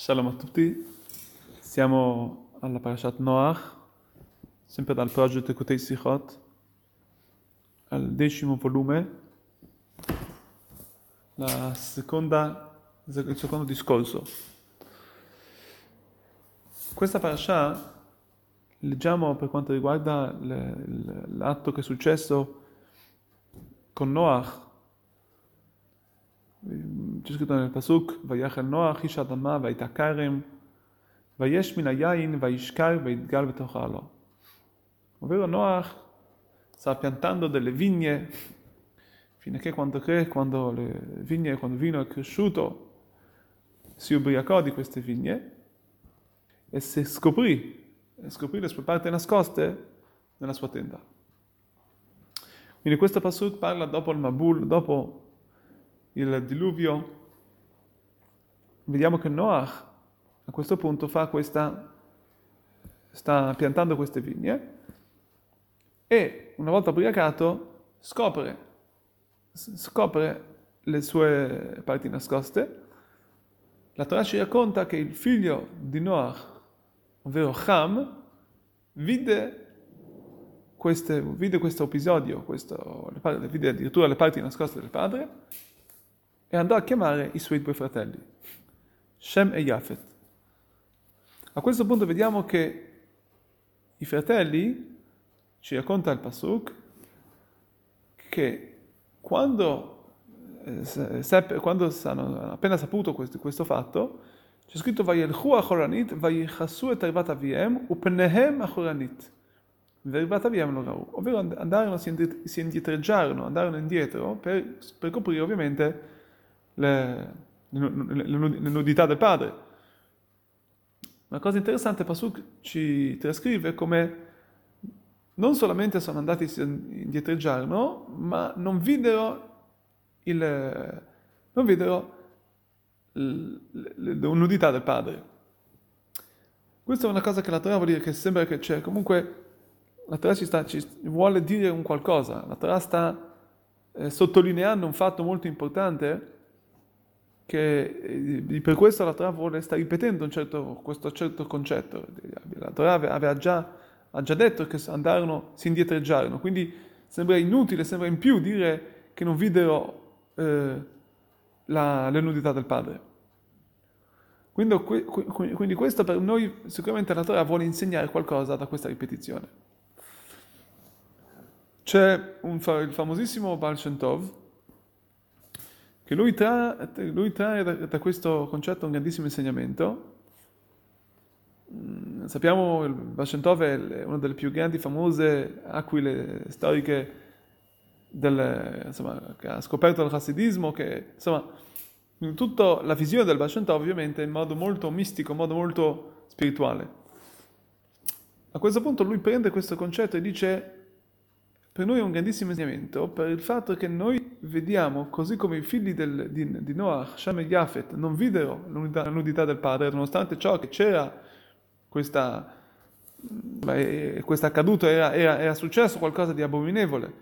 Shalom a tutti, siamo alla Parashat Noach, sempre dal progetto Kutei Sichot, al decimo volume, seconda, il secondo discorso. Questa parasha leggiamo per quanto riguarda l'atto che è successo con Noach, c'è scritto nel Pasuk, ויחל נוח איש אדמה והייתה כרם, ויש מן היין וישכר ויתגל בתוך העלו. Ovvero Noach sta piantando delle vigne, finché quando, cre, quando le vigne, quando il vino è cresciuto, si ubriacò di queste vigne e si scoprì, scoprì le sue parti nascoste nella sua tenda. Quindi questo Pasuk parla dopo il Mabul, dopo il diluvio, vediamo che Noach a questo punto fa questa, sta piantando queste vigne e una volta ubriacato scopre, scopre le sue parti nascoste. La Torah ci racconta che il figlio di Noach, ovvero Ham, vide, queste, vide questo episodio, questo, vide addirittura le parti nascoste del padre e andò a chiamare i suoi due fratelli, Shem e Yafet. A questo punto vediamo che i fratelli, ci racconta il Pasuk, che quando, eh, seppe, quando hanno appena saputo questo, questo fatto, c'è scritto Vayelchu achoranit, vayichassu et arvat aviem, upnehem achoranit. Verivat aviem lo. Ovvero andarono, si indietreggiarono, andarono indietro per, per coprire ovviamente le, le, nudità del padre. Una cosa interessante, Pasuk ci trascrive come non solamente sono andati indietreggiarono, ma non videro, il, non videro le, nudità del padre. Questa è una cosa che la Torah vuol dire che sembra che c'è, comunque la Torah ci, sta, ci vuole dire un qualcosa, la Torah sta eh, sottolineando un fatto molto importante che eh, per questo la Torah vuole, sta ripetendo certo, questo certo concetto. La Torah aveva già, ha già detto che andarono, si indietreggiarono, quindi sembra inutile, sembra in più dire che non videro eh, la, le nudità del padre. Quindi, quindi questo per noi sicuramente la Torah vuole insegnare qualcosa da questa ripetizione. C'è un, il famosissimo Baal Shem Tov, che lui, tra, lui trae da, questo concetto un grandissimo insegnamento. Mm, sappiamo che il Vashentov è una delle più grandi, famose aquile storiche del, insomma, che ha scoperto il chassidismo, che insomma, in tutta la visione del Vashentov ovviamente in modo molto mistico, in modo molto spirituale. A questo punto lui prende questo concetto e dice per noi è un grandissimo insegnamento per il fatto che noi vediamo, così come i figli del, di, di, Noah, Shem e Yafet, non videro la nudità del padre, nonostante ciò che c'era questa, beh, questo accaduto, era, era, era, successo qualcosa di abominevole.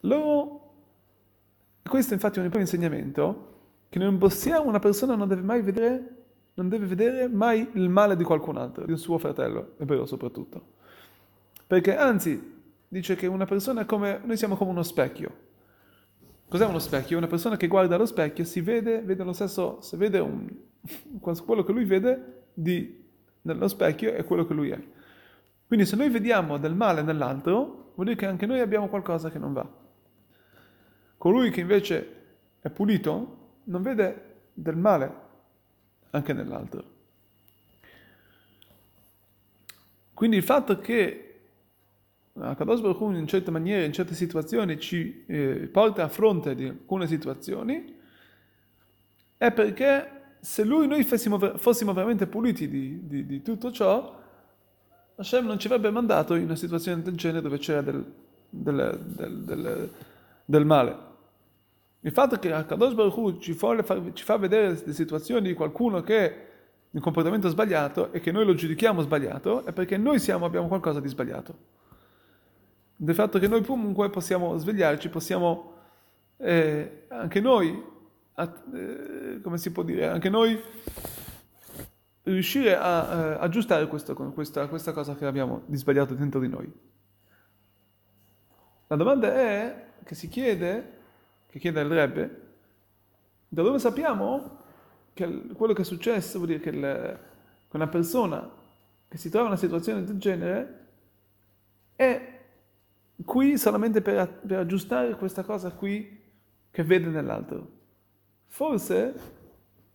Loro, questo infatti è un primo insegnamento, che non possiamo, una persona non deve mai vedere, non deve vedere mai il male di qualcun altro, di un suo fratello, ebreo soprattutto. Perché anzi, dice che una persona è come, noi siamo come uno specchio. Cos'è uno specchio? Una persona che guarda allo specchio si vede, vede lo stesso, se vede un, quello che lui vede di, nello specchio è quello che lui è. Quindi se noi vediamo del male nell'altro, vuol dire che anche noi abbiamo qualcosa che non va. Colui che invece è pulito non vede del male anche nell'altro. Quindi il fatto che Kadosh Baruch in certe maniere, in certe situazioni ci eh, porta a fronte di alcune situazioni, è perché se lui, noi fossimo, fossimo veramente puliti di, di, di, tutto ciò, Hashem non ci avrebbe mandato in una situazione del genere dove c'era del, del, del, del male. Il fatto che Kadosh Baruch ci, ci fa vedere le situazioni di qualcuno che ha un comportamento sbagliato e che noi lo giudichiamo sbagliato è perché noi siamo, abbiamo qualcosa di sbagliato del fatto che noi comunque possiamo svegliarci, possiamo eh, anche noi, eh, come si può dire, anche noi riuscire a uh, aggiustare questo, questa, questa cosa che abbiamo di sbagliato dentro di noi. La domanda è, che si chiede, che chiede il Rebbe, da dove sappiamo che quello che è successo vuol dire che, il, che una persona che si trova in una situazione del genere è qui solamente per, per aggiustare questa cosa qui che vede nell'altro. Forse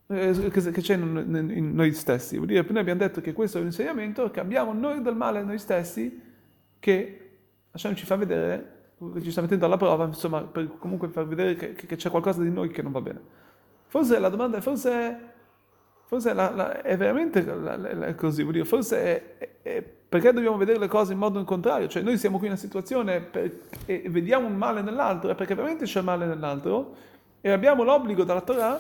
eh, che, c'è in, noi stessi. Vuol dire, prima abbiamo detto che questo è un insegnamento che abbiamo noi del male noi stessi che Hashem ci fa vedere, che ci sta mettendo alla prova, insomma, per comunque far vedere che, che c'è qualcosa di noi che non va bene. Forse la domanda è, forse, forse la, la, è veramente la, così, vuol dire, forse è, è, perché dobbiamo vedere le cose in modo contrario? Cioè noi siamo qui in una situazione per, e vediamo un male nell'altro, è perché veramente c'è male nell'altro e abbiamo l'obbligo dalla Torah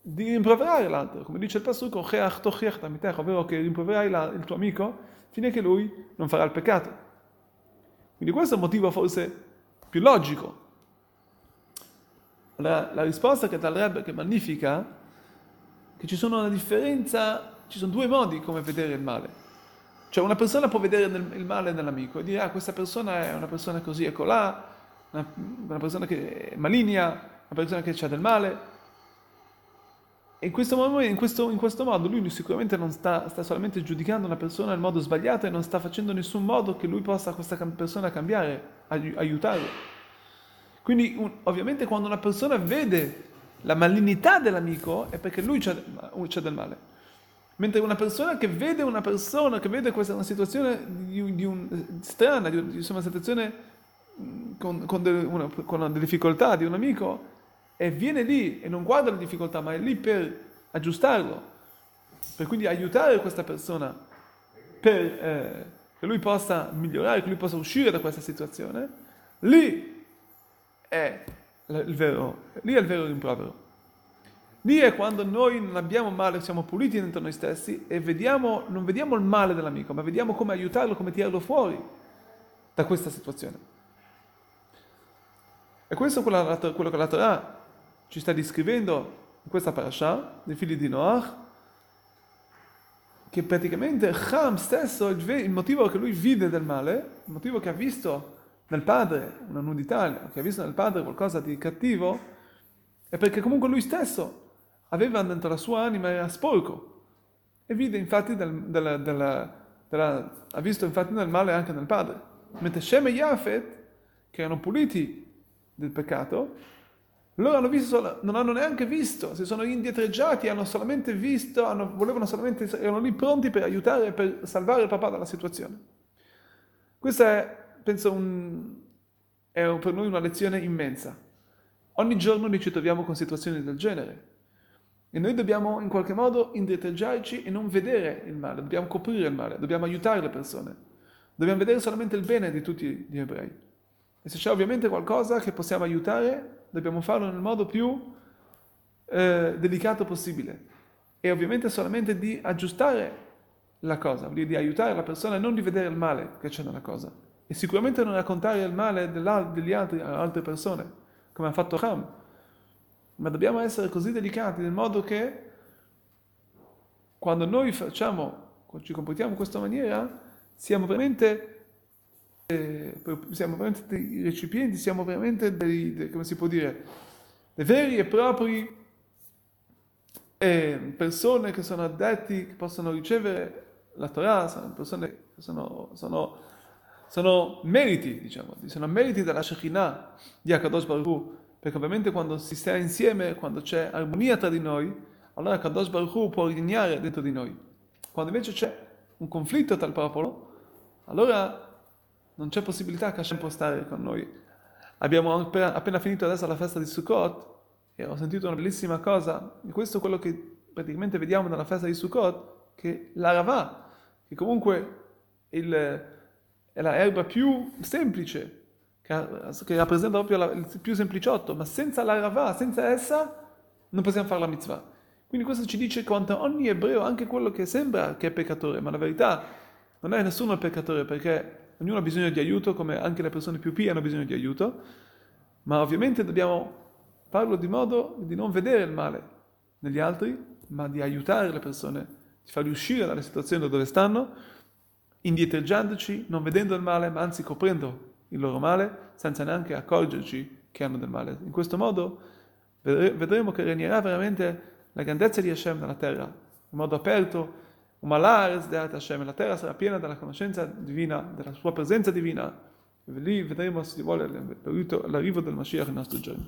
di rimproverare l'altro, come dice il Pasuk, ovvero che rimproverai il tuo amico che lui non farà il peccato. Quindi questo è il motivo forse più logico. La, la risposta che dà il Rebbe, che magnifica, che ci sono una differenza, ci sono due modi come vedere il male. Cioè una persona può vedere nel, il male nell'amico e dire ah questa persona è una persona così, ecco là, una, una persona che è maligna, una persona che ha del male, e in questo, momento, in, questo, in questo, modo lui sicuramente non sta, sta, solamente giudicando una persona nel modo sbagliato e non sta facendo in nessun modo che lui possa questa persona cambiare, aiutarlo. Quindi un, ovviamente quando una persona vede la malignità dell'amico è perché lui c'è, del male. Mentre una persona che vede una persona, che vede questa una situazione di, di un, strana, di, di una situazione mm, con, con, delle, una, con delle difficoltà di un amico, e viene lì e non guarda le difficoltà, ma è lì per aggiustarlo, per quindi aiutare questa persona per eh, che lui possa migliorare, che lui possa uscire da questa situazione, lì è il vero, lì è il vero rimprovero. Lì è quando noi non abbiamo male, siamo puliti dentro noi stessi e vediamo, non vediamo il male dell'amico, ma vediamo come aiutarlo, come tirarlo fuori da questa situazione. E questo è quello che la Torah ci sta descrivendo in questa parasha dei figli di Noach che praticamente Ham stesso, il motivo che lui vide del male, il motivo che ha visto nel padre una nudità, che ha visto nel padre qualcosa di cattivo, è perché comunque lui stesso aveva dentro la sua anima, era sporco. E vide infatti del, del, del, ha visto infatti nel male anche nel padre. Mentre Shem e Yafet, che erano puliti del peccato, loro hanno visto, non hanno neanche visto, si sono indietreggiati, hanno solamente visto, hanno, volevano solamente, erano lì pronti per aiutare, per salvare il papà dalla situazione. Questa è, penso, un, è per noi una lezione immensa. Ogni giorno noi ci troviamo con situazioni del genere e noi dobbiamo in qualche modo indietreggiarci e non vedere il male, dobbiamo coprire il male, dobbiamo aiutare le persone, dobbiamo vedere solamente il bene di tutti gli ebrei. E se c'è ovviamente qualcosa che possiamo aiutare, dobbiamo farlo nel modo più eh, delicato possibile. E ovviamente solamente di aggiustare la cosa, di aiutare la persona e non di vedere il male che c'è nella cosa. E sicuramente non raccontare il male degli altri a altre persone, come ha fatto Ham. Ma dobbiamo essere così delicati nel modo che quando noi facciamo, ci comportiamo in questa maniera, siamo veramente eh, siamo veramente dei recipienti, siamo veramente dei, dei come si può dire, dei veri e propri eh, persone che sono addetti, che possono ricevere la Torah, sono persone che sono, sono, sono meriti, diciamo, sono meriti della Shekinah di Akadosh Baruch Hu, perché ovviamente quando si sta insieme, quando c'è armonia tra di noi, allora Akadosh Baruch Hu può regnare dentro di noi. Quando invece c'è un conflitto tra il popolo, allora non c'è possibilità che Hashem può stare con noi. Abbiamo appena, appena finito adesso la festa di Sukkot e ho sentito una bellissima cosa, e questo è quello che praticamente vediamo nella festa di Sukkot, che l'Aravà, che comunque il, è la erba più semplice, che, rappresenta proprio la, il più sempliciotto, ma senza l'Aravà, senza essa, non possiamo fare la mitzvah. Quindi questo ci dice quanto ogni ebreo, anche quello che sembra che è peccatore, ma la verità non è nessuno il peccatore, perché ognuno ha bisogno di aiuto, come anche le persone più pie hanno bisogno di aiuto, ma ovviamente dobbiamo farlo di modo di non vedere il male negli altri, ma di aiutare le persone, ci farli uscire dalle situazioni dove stanno, indietreggiandoci, non vedendo il male, ma anzi coprendo il loro male, senza neanche accorgerci che hanno del male. In questo modo vedremo che regnerà veramente la grandezza di Hashem nella terra, in modo aperto, Hashem, la terra sarà piena della conoscenza divina, della sua presenza divina. E lì vedremo, se vuole, l'arrivo del Mashiach nel nostro giorno.